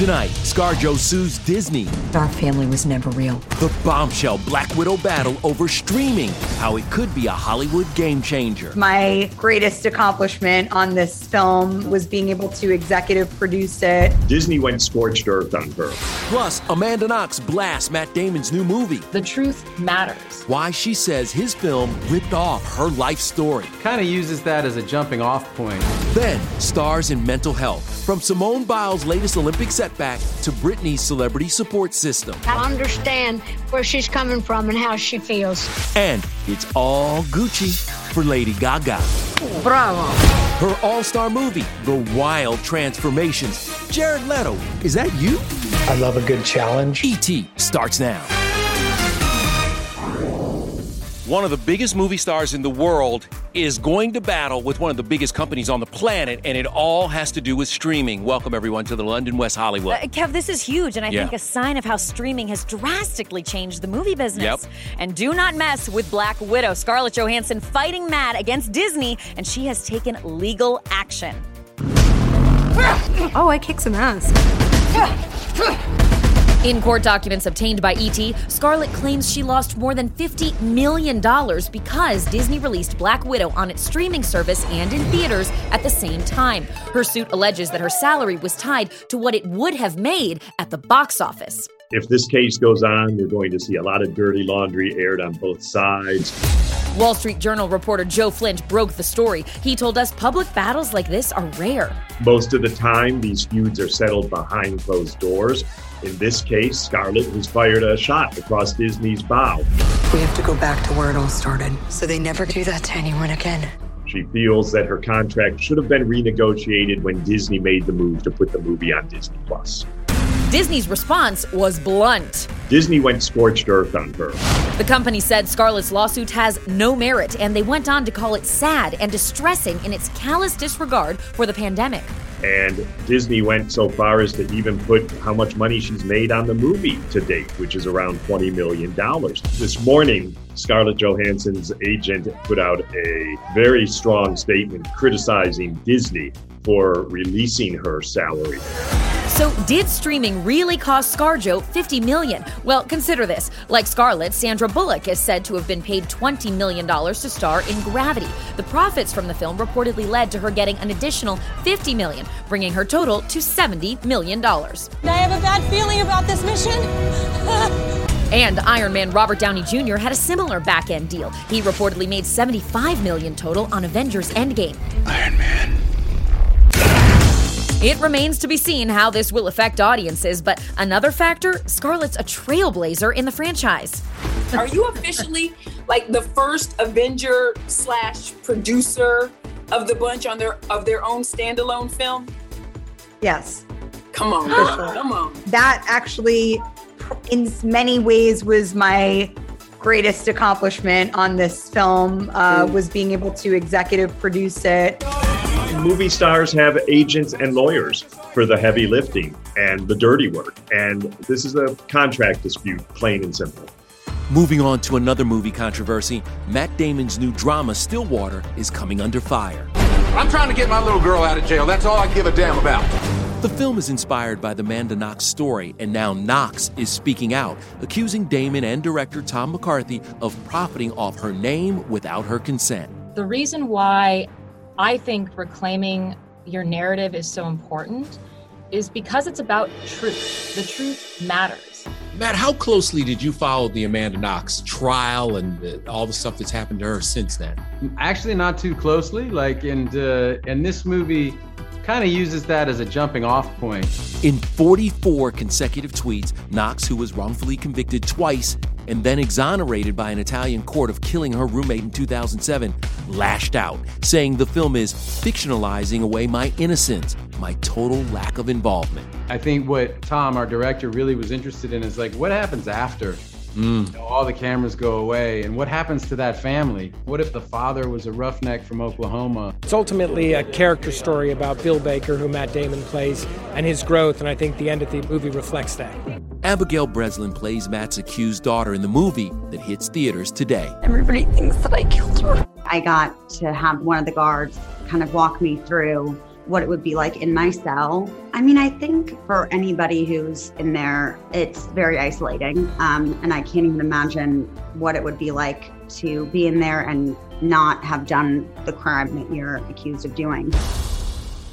Tonight, Scar ScarJo sues Disney. Our family was never real. The bombshell Black Widow battle over streaming. How it could be a Hollywood game changer. My greatest accomplishment on this film was being able to executive produce it. Disney went scorched earth on her. Plus, Amanda Knox blasts Matt Damon's new movie. The truth matters. Why she says his film ripped off her life story. Kind of uses that as a jumping off point. Then, stars in mental health. From Simone Biles' latest Olympic setback to Britney's celebrity support system. I understand where she's coming from and how she feels. And it's all Gucci for Lady Gaga. Bravo. Her all star movie, The Wild Transformations. Jared Leto, is that you? I love a good challenge. E.T. starts now. One of the biggest movie stars in the world is going to battle with one of the biggest companies on the planet, and it all has to do with streaming. Welcome, everyone, to the London West Hollywood. Uh, Kev, this is huge, and I Yeah. think a sign of how streaming has drastically changed the movie business. Yep. And do not mess with Black Widow. Scarlett Johansson fighting mad against Disney, and she has taken legal action. Oh, I kicked some ass. In court documents obtained by ET, Scarlett claims she lost more than $50 million because Disney released Black Widow on its streaming service and in theaters at the same time. Her suit alleges that her salary was tied to what it would have made at the box office. If this case goes on, we're going to see a lot of dirty laundry aired on both sides. Wall Street Journal reporter Joe Flint broke the story. He told us public battles like this are rare. Most of the time, these feuds are settled behind closed doors. In this case, Scarlett has fired a shot across Disney's bow. We have to go back to where it all started, so they never do that to anyone again. She feels that her contract should have been renegotiated when Disney made the move to put the movie on Disney Plus. Disney's response was blunt. Disney went scorched earth on her. The company said Scarlett's lawsuit has no merit, and they went on to call it sad and distressing in its callous disregard for the pandemic. And Disney went so far as to even put how much money she's made on the movie to date, which is around $20 million. This morning, Scarlett Johansson's agent put out a very strong statement criticizing Disney for releasing her salary. So, did streaming really cost ScarJo 50 million? Well, consider this. Like Scarlett, Sandra Bullock is said to have been paid 20 million dollars to star in Gravity. The profits from the film reportedly led to her getting an additional 50 million, bringing her total to 70 million dollars. I have a bad feeling about this mission. And Iron Man Robert Downey Jr. had a similar back end deal. He reportedly made 75 million total on Avengers Endgame. Iron Man. It remains to be seen how this will affect audiences, but another factor Scarlett's a trailblazer in the franchise. Are you officially like the first Avenger slash producer of the bunch on their of their own standalone film? Yes. Come on, girl. come on. That actually, in many ways, was my greatest accomplishment on this film. Uh, was being able to executive produce it movie stars have agents and lawyers for the heavy lifting and the dirty work. And this is a contract dispute, plain and simple. Moving on to another movie controversy, Matt Damon's new drama, Stillwater, is coming under fire. I'm trying to get my little girl out of jail. That's all I give a damn about. The film is inspired by the Amanda Knox story, and now Knox is speaking out, accusing Damon and director Tom McCarthy of profiting off her name without her consent. The reason why I think reclaiming your narrative is so important is because it's about truth. The truth matters. Matt, how closely did you follow the Amanda Knox trial and all the stuff that's happened to her since then? Actually, not too closely. Like, and uh, and this movie kind of uses that as a jumping off point. In 44 consecutive tweets, Knox, who was wrongfully convicted twice and then exonerated by an Italian court of killing her roommate in 2007, lashed out, saying the film is fictionalizing away my innocence, my total lack of involvement. I think what Tom, our director, really was interested in is like, what happens after? Mm. You know, all the cameras go away, and what happens to that family? What if the father was a roughneck from Oklahoma? It's ultimately a character story about Bill Baker, who Matt Damon plays, and his growth, and I think the end of the movie reflects that. Abigail Breslin plays Matt's accused daughter in the movie that hits theaters today. Everybody thinks that I killed her. I got to have one of the guards kind of walk me through what it would be like in my cell. I mean, I think for anybody who's in there, it's very isolating. Um, and I can't even imagine what it would be like to be in there and not have done the crime that you're accused of doing.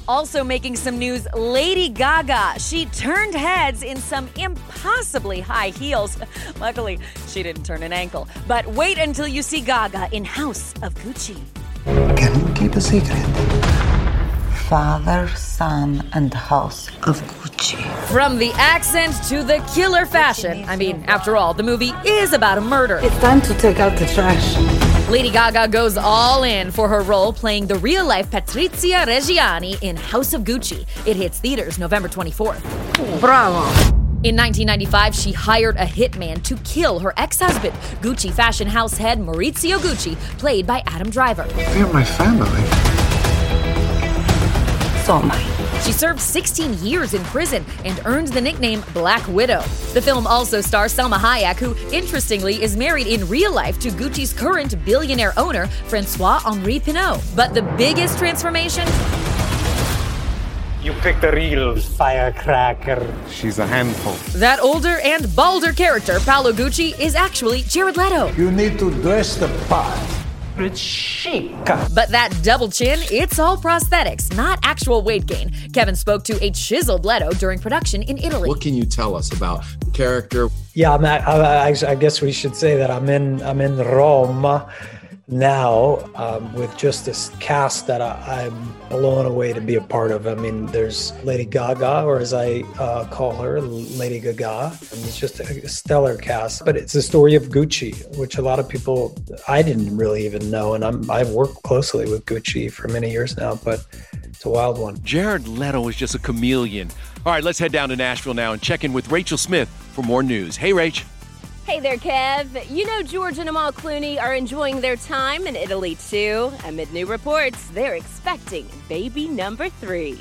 Also making some news, Lady Gaga. She turned heads in some impossibly high heels. Luckily, she didn't turn an ankle. But wait until you see Gaga in House of Gucci. Can you keep a secret? Father, Son, and House of Gucci. From the accent to the killer fashion. I mean, after all, the movie is about a murder. It's time to take out the trash. Lady Gaga goes all in for her role playing the real life Patrizia Reggiani in House of Gucci. It hits theaters November 24th. Bravo. In 1995, she hired a hitman to kill her ex husband, Gucci fashion house head Maurizio Gucci, played by Adam Driver. They're my family. She served 16 years in prison and earned the nickname Black Widow. The film also stars Salma Hayek, who, interestingly, is married in real life to Gucci's current billionaire owner, Francois Henri Pinault. But the biggest transformation you picked a real firecracker. She's a handful. That older and balder character, Paolo Gucci, is actually Jared Leto. You need to dress the part. It's chic. But that double chin, it's all prosthetics, not actual weight gain. Kevin spoke to a chiseled Leto during production in Italy. What can you tell us about the character? Yeah, I'm at, I, I guess we should say that I'm in I'm in Rome now um, with just this cast that I, am blown away to be a part of. I mean, there's Lady Gaga, or as I uh, call her, Lady Gaga, and it's just a stellar cast. But it's the story of Gucci, which a lot of people I didn't really even know, and I'm I've worked closely with Gucci for many years now, but it's a wild one. Jared Leto is just a chameleon. All right, let's head down to Nashville now and check in with Rachel Smith for more news. Hey, Rach. Hey there, Kev. You know George and Amal Clooney are enjoying their time in Italy too. Amid new reports, they're expecting baby number three.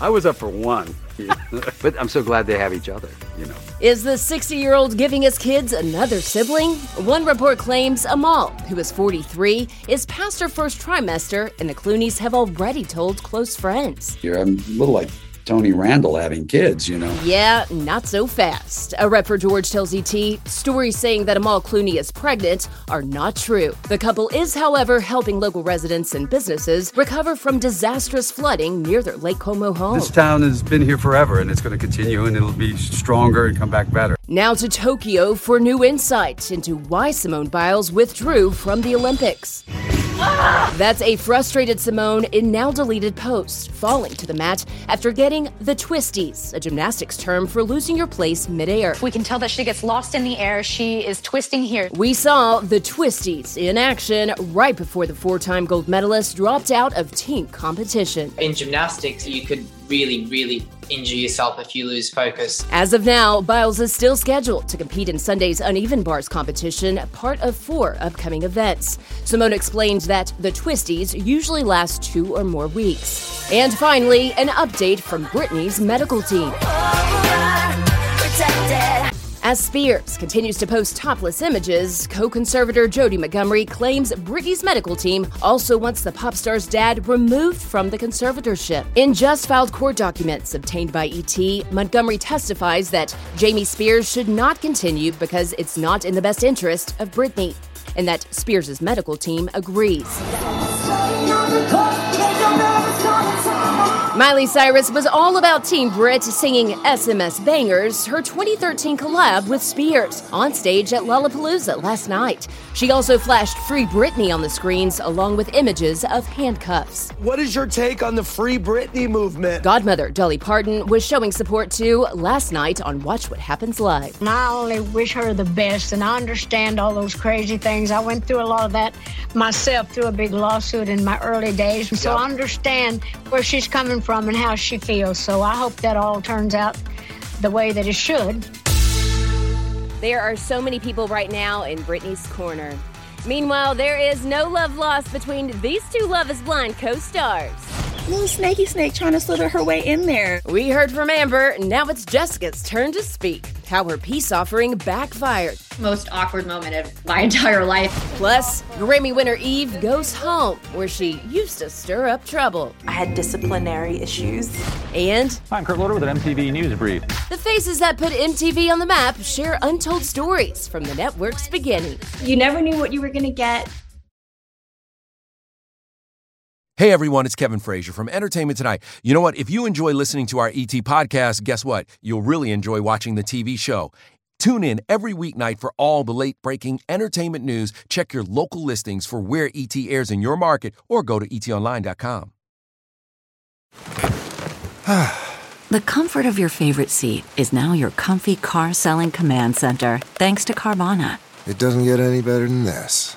I was up for one. but I'm so glad they have each other, you know. Is the 60 year old giving his kids another sibling? One report claims Amal, who is 43, is past her first trimester, and the Clooneys have already told close friends. You're a little like Tony Randall having kids, you know. Yeah, not so fast. A rep for George tells ET stories saying that Amal Clooney is pregnant are not true. The couple is, however, helping local residents and businesses recover from disastrous flooding near their Lake Como home. This town has been here forever and it's going to continue and it'll be stronger and come back better. Now to Tokyo for new insight into why Simone Biles withdrew from the Olympics. That's a frustrated Simone in now deleted post, falling to the mat after getting the twisties, a gymnastics term for losing your place midair. We can tell that she gets lost in the air. She is twisting here. We saw the twisties in action right before the four time gold medalist dropped out of team competition. In gymnastics, you could really, really injure yourself if you lose focus. As of now, Biles is still scheduled to compete in Sunday's uneven bars competition, part of four upcoming events. Simone explained that the twisties usually last two or more weeks. And finally, an update from Britney's medical team. As Spears continues to post topless images, co conservator Jodi Montgomery claims Britney's medical team also wants the pop star's dad removed from the conservatorship. In just filed court documents obtained by ET, Montgomery testifies that Jamie Spears should not continue because it's not in the best interest of Britney, and that Spears' medical team agrees. Miley Cyrus was all about Team Brit singing SMS Bangerz, her 2013 collab with Spears, on stage at Lollapalooza last night. She also flashed Free Britney on the screens along with images of handcuffs. What is your take on the Free Britney movement? Godmother Dolly Parton was showing support too last night on Watch What Happens Live. And I only wish her the best, and I understand all those crazy things. I went through a lot of that myself through a big lawsuit in my early days, and so I understand where she's coming from and how she feels. So I hope that all turns out the way that it should. There are so many people right now in Britney's corner. Meanwhile, there is no love lost between these two Love is Blind co stars. Little snaky snake trying to slither her way in there. We heard from Amber, now it's Jessica's turn to speak. How her peace offering backfired. Most awkward moment of my entire life. Plus, Grammy winner Eve goes home, where she used to stir up trouble. I had disciplinary issues. And I'm Kurt Loder with an MTV News Brief. the faces that put MTV on the map share untold stories from the network's beginning. You never knew what you were going to get. Hey everyone, it's Kevin Frazier from Entertainment Tonight. You know what? If you enjoy listening to our ET podcast, guess what? You'll really enjoy watching the TV show. Tune in every weeknight for all the late breaking entertainment news. Check your local listings for where ET airs in your market or go to etonline.com. The comfort of your favorite seat is now your comfy car selling command center, thanks to Carvana. It doesn't get any better than this.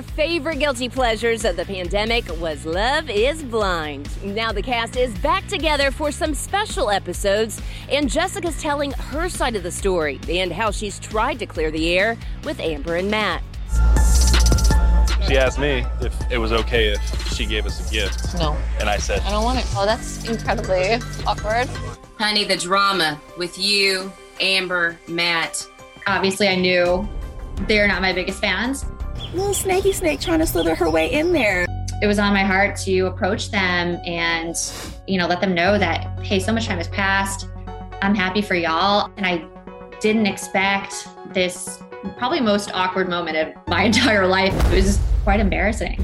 Our favorite guilty pleasures of the pandemic was Love is Blind. Now the cast is back together for some special episodes, and Jessica's telling her side of the story and how she's tried to clear the air with Amber and Matt. She asked me if it was okay if she gave us a gift. No. And I said, I don't want it. Oh, that's incredibly awkward. Honey, the drama with you, Amber, Matt. Obviously, I knew they're not my biggest fans. Little snaky snake trying to slither her way in there. it was on my heart to approach them and, you know, let them know that, hey, so much time has passed. I'm happy for y'all. And I didn't expect this probably most awkward moment of my entire life. It was quite embarrassing.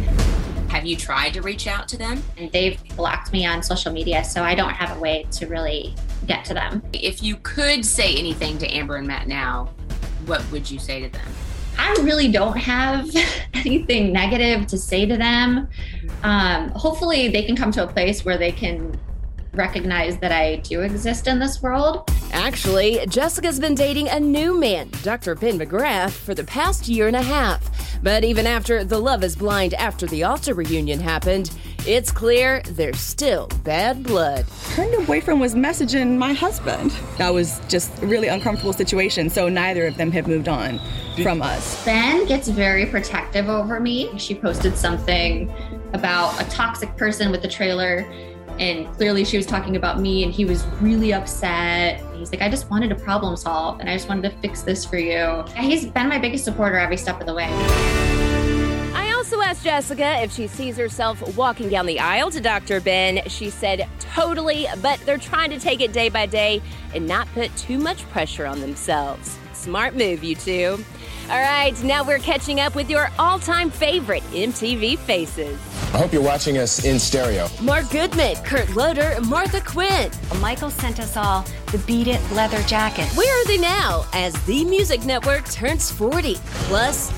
Have you tried to reach out to them? And they've blocked me on social media, so I don't have a way to really get to them. If you could say anything to Amber and Matt now, what would you say to them? I really don't have anything negative to say to them. Um, hopefully, they can come to a place where they can recognize that I do exist in this world. Actually, Jessica's been dating a new man, Dr. Ben McGrath, for the past year and a half. But even after the Love is Blind after the Altar reunion happened, it's clear there's still bad blood. Her new boyfriend was messaging my husband. That was just a really uncomfortable situation, so neither of them have moved on from us. Ben gets very protective over me. She posted something about a toxic person with the trailer and clearly she was talking about me and he was really upset he's like i just wanted to problem solve and i just wanted to fix this for you he's been my biggest supporter every step of the way I also asked Jessica if she sees herself walking down the aisle to Dr. Ben. She said totally, but they're trying to take it day by day and not put too much pressure on themselves. Smart move, you two. All right, now we're catching up with your all time favorite MTV faces. I hope you're watching us in stereo. Mark Goodman, Kurt Loder, Martha Quinn. Michael sent us all the Beat It leather jacket. Where are they now as the Music Network turns 40? Plus,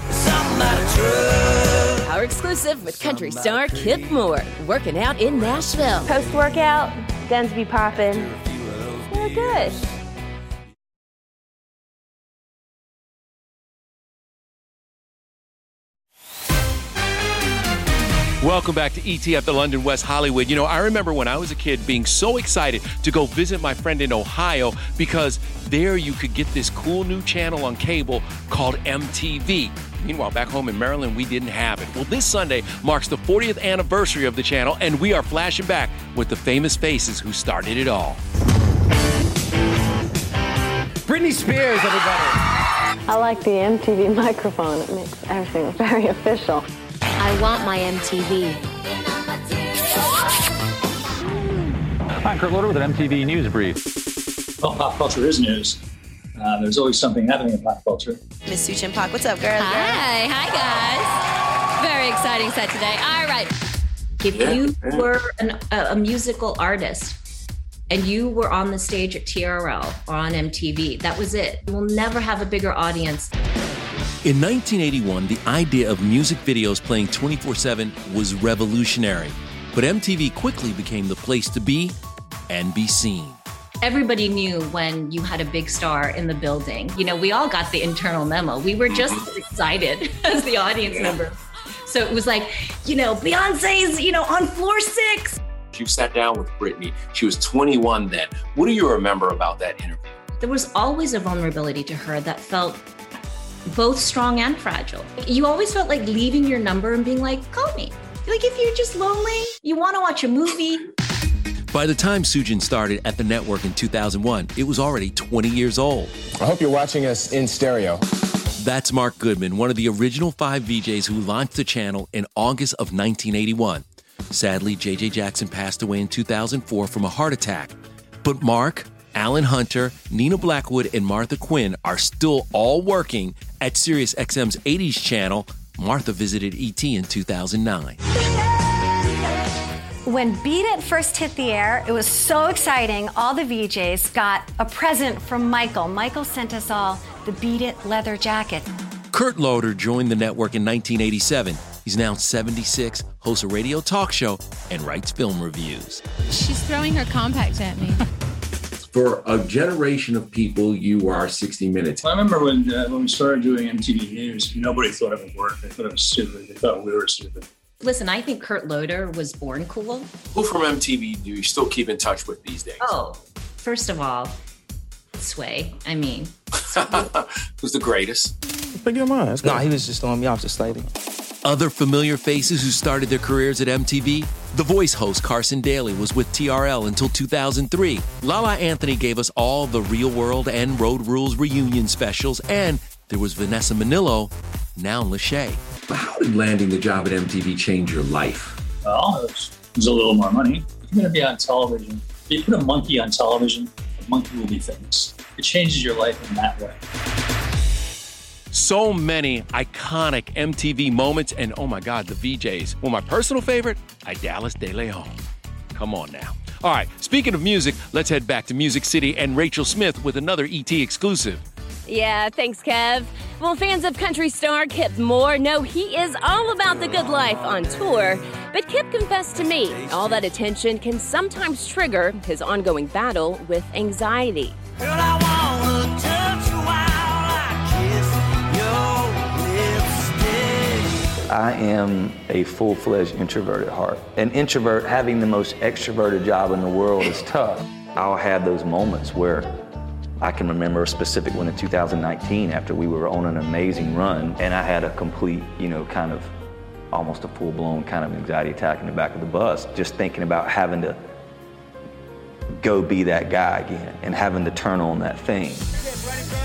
our exclusive with country star Kip Moore, working out in Nashville. Post workout, guns be popping. Feel good. Welcome back to ET at the London West Hollywood. You know, I remember when I was a kid being so excited to go visit my friend in Ohio because there you could get this cool new channel on cable called MTV. Meanwhile, back home in Maryland, we didn't have it. Well, this Sunday marks the 40th anniversary of the channel, and we are flashing back with the famous faces who started it all. Britney Spears, everybody. I like the MTV microphone. It makes everything very official. I want my MTV. Hi, I'm Kurt Loder with an MTV News Brief. Well, pop culture is news. Uh, there's always something happening in pop culture. Miss SuChin Pak, what's up, girl? Hi, hi guys. Very exciting set today. All right. If you were an, a, a musical artist and you were on the stage at TRL or on MTV, that was it. You will never have a bigger audience. In 1981, the idea of music videos playing 24 7 was revolutionary. But MTV quickly became the place to be and be seen. Everybody knew when you had a big star in the building. You know, we all got the internal memo. We were just as excited as the audience member. So it was like, you know, Beyonce's, you know, on floor six. You sat down with Britney. She was 21 then. What do you remember about that interview? There was always a vulnerability to her that felt both strong and fragile. You always felt like leaving your number and being like, call me. Like if you're just lonely, you want to watch a movie. By the time SuChin started at the network in 2001, it was already 20 years old. I hope you're watching us in stereo. That's Mark Goodman, one of the original five VJs who launched the channel in August of 1981. Sadly, JJ Jackson passed away in 2004 from a heart attack. But Mark, Alan Hunter, Nina Blackwood, and Martha Quinn are still all working at SiriusXM's 80s channel. Martha visited ET in 2009. When Beat It first hit the air, it was so exciting. All the VJs got a present from Michael. Michael sent us all the Beat It leather jacket. Kurt Loder joined the network in 1987. He's now 76, hosts a radio talk show, and writes film reviews. She's throwing her compact at me. For a generation of people, you are 60 Minutes. I remember when uh, when we started doing MTV News, nobody thought it would work. They thought it was stupid. They thought we were stupid. Listen, I think Kurt Loder was born cool. Who from MTV do you still keep in touch with these days? Oh, first of all, Sway. I mean, Who's the greatest? Pick your mind. Nah, he was just throwing me off just slightly. Other familiar faces who started their careers at MTV? The voice host Carson Daly was with TRL until 2003. La La Anthony gave us all the Real World and Road Rules reunion specials, and there was Vanessa Minnillo, now Lachey. How did landing the job at MTV change your life? Well, it was, a little more money. If you're going to be on television, if you put a monkey on television, the monkey will be famous. It changes your life in that way. So many iconic MTV moments, and oh my God, the VJs. Well, my personal favorite, Idalis DeLeon. Come on now. All right, speaking of music, let's head back to Music City and Rachel Smith with another ET exclusive. Yeah, thanks, Kev. Well, fans of country star Kip Moore know he is all about the good life on tour. But Kip confessed to me all that attention can sometimes trigger his ongoing battle with anxiety. I am a full fledged introvert at heart. An introvert having the most extroverted job in the world is tough. I'll have those moments where I can remember a specific one in 2019 after we were on an amazing run and I had a complete, you know, kind of almost a full blown kind of anxiety attack in the back of the bus, just thinking about having to go be that guy again and having to turn on that thing.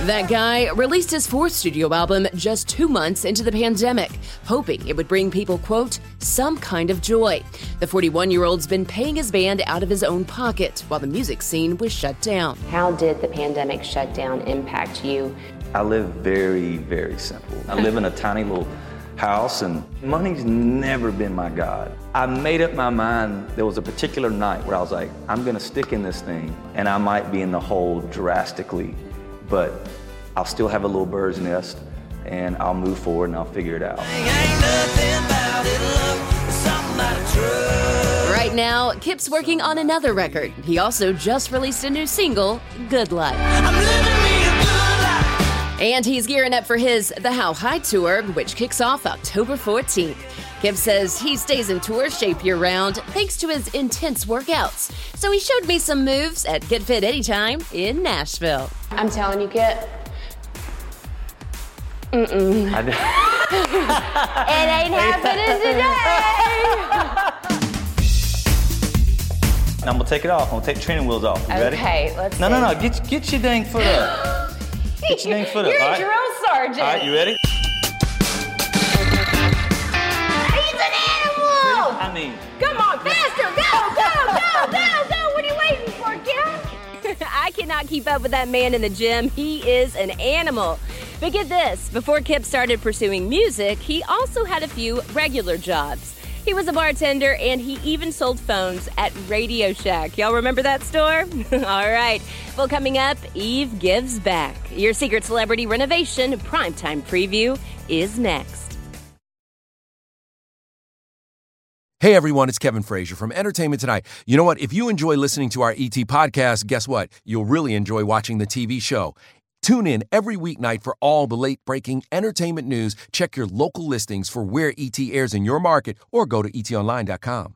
That guy released his fourth studio album just two months into the pandemic, hoping it would bring people, quote, some kind of joy. The 41 year old's been paying his band out of his own pocket while the music scene was shut down. How did the pandemic shutdown impact you? I live very, very simple. I live in a tiny little house, and money's never been my God. I made up my mind. There was a particular night where I was like, I'm gonna stick in this thing, and I might be in the hole drastically, but I'll still have a little bird's nest, and I'll move forward and I'll figure it out. Right now, Kip's working on another record. He also just released a new single, Good Life. And he's gearing up for his The How High Tour, which kicks off October 14th. Kip says he stays in tour shape year round thanks to his intense workouts. So he showed me some moves at Get Fit Anytime in Nashville. I'm telling you, Kip. Mm-mm. it ain't happening today. Now I'm gonna take it off. I'm gonna take the training wheels off. You ready? Okay, let's No, see. no, no. Get, get your dang foot up. Get your dang foot up. You're all a right? drill sergeant. All right, you ready? I mean, Come on, faster! Go, go, go, go, go! What are you waiting for, Kim? I cannot keep up with that man in the gym. He is an animal. But get this before Kip started pursuing music, he also had a few regular jobs. He was a bartender and he even sold phones at Radio Shack. Y'all remember that store? All right. Well, coming up, Eve Gives Back. Your secret celebrity renovation primetime preview is next. Hey everyone, it's Kevin Frazier from Entertainment Tonight. You know what? If you enjoy listening to our ET podcast, guess what? You'll really enjoy watching the TV show. Tune in every weeknight for all the late breaking entertainment news. Check your local listings for where ET airs in your market or go to etonline.com.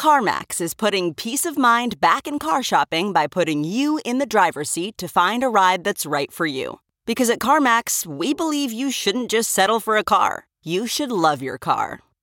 CarMax is putting peace of mind back in car shopping by putting you in the driver's seat to find a ride that's right for you. Because at CarMax, we believe you shouldn't just settle for a car, you should love your car.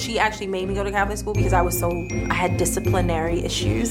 My mom, she actually made me go to Catholic school because I was so, I had disciplinary issues.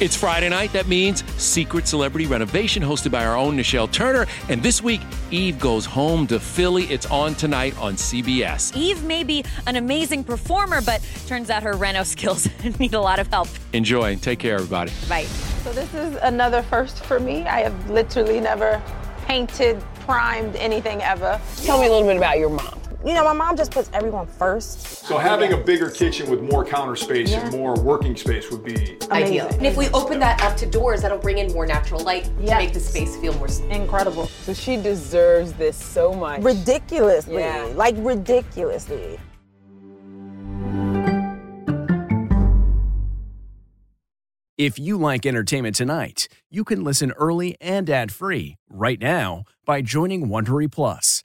It's Friday night. That means Secret Celebrity Renovation, hosted by our own Nichelle Turner. And this week, Eve goes home to Philly. It's on tonight on CBS. Eve may be an amazing performer, but turns out her reno skills need a lot of help. Enjoy. Take care, everybody. Bye. So this is another first for me. I have literally never painted, primed anything ever. Tell me a little bit about your mom. You know, my mom just puts everyone first. So having a bigger kitchen with more counter space and more working space would be Ideal. And if we open that up to doors, that'll bring in more natural light to make the space feel more incredible. So she deserves this so much. Ridiculously. Yeah. Like ridiculously. If you like entertainment tonight, you can listen early and ad-free right now by joining Wondery Plus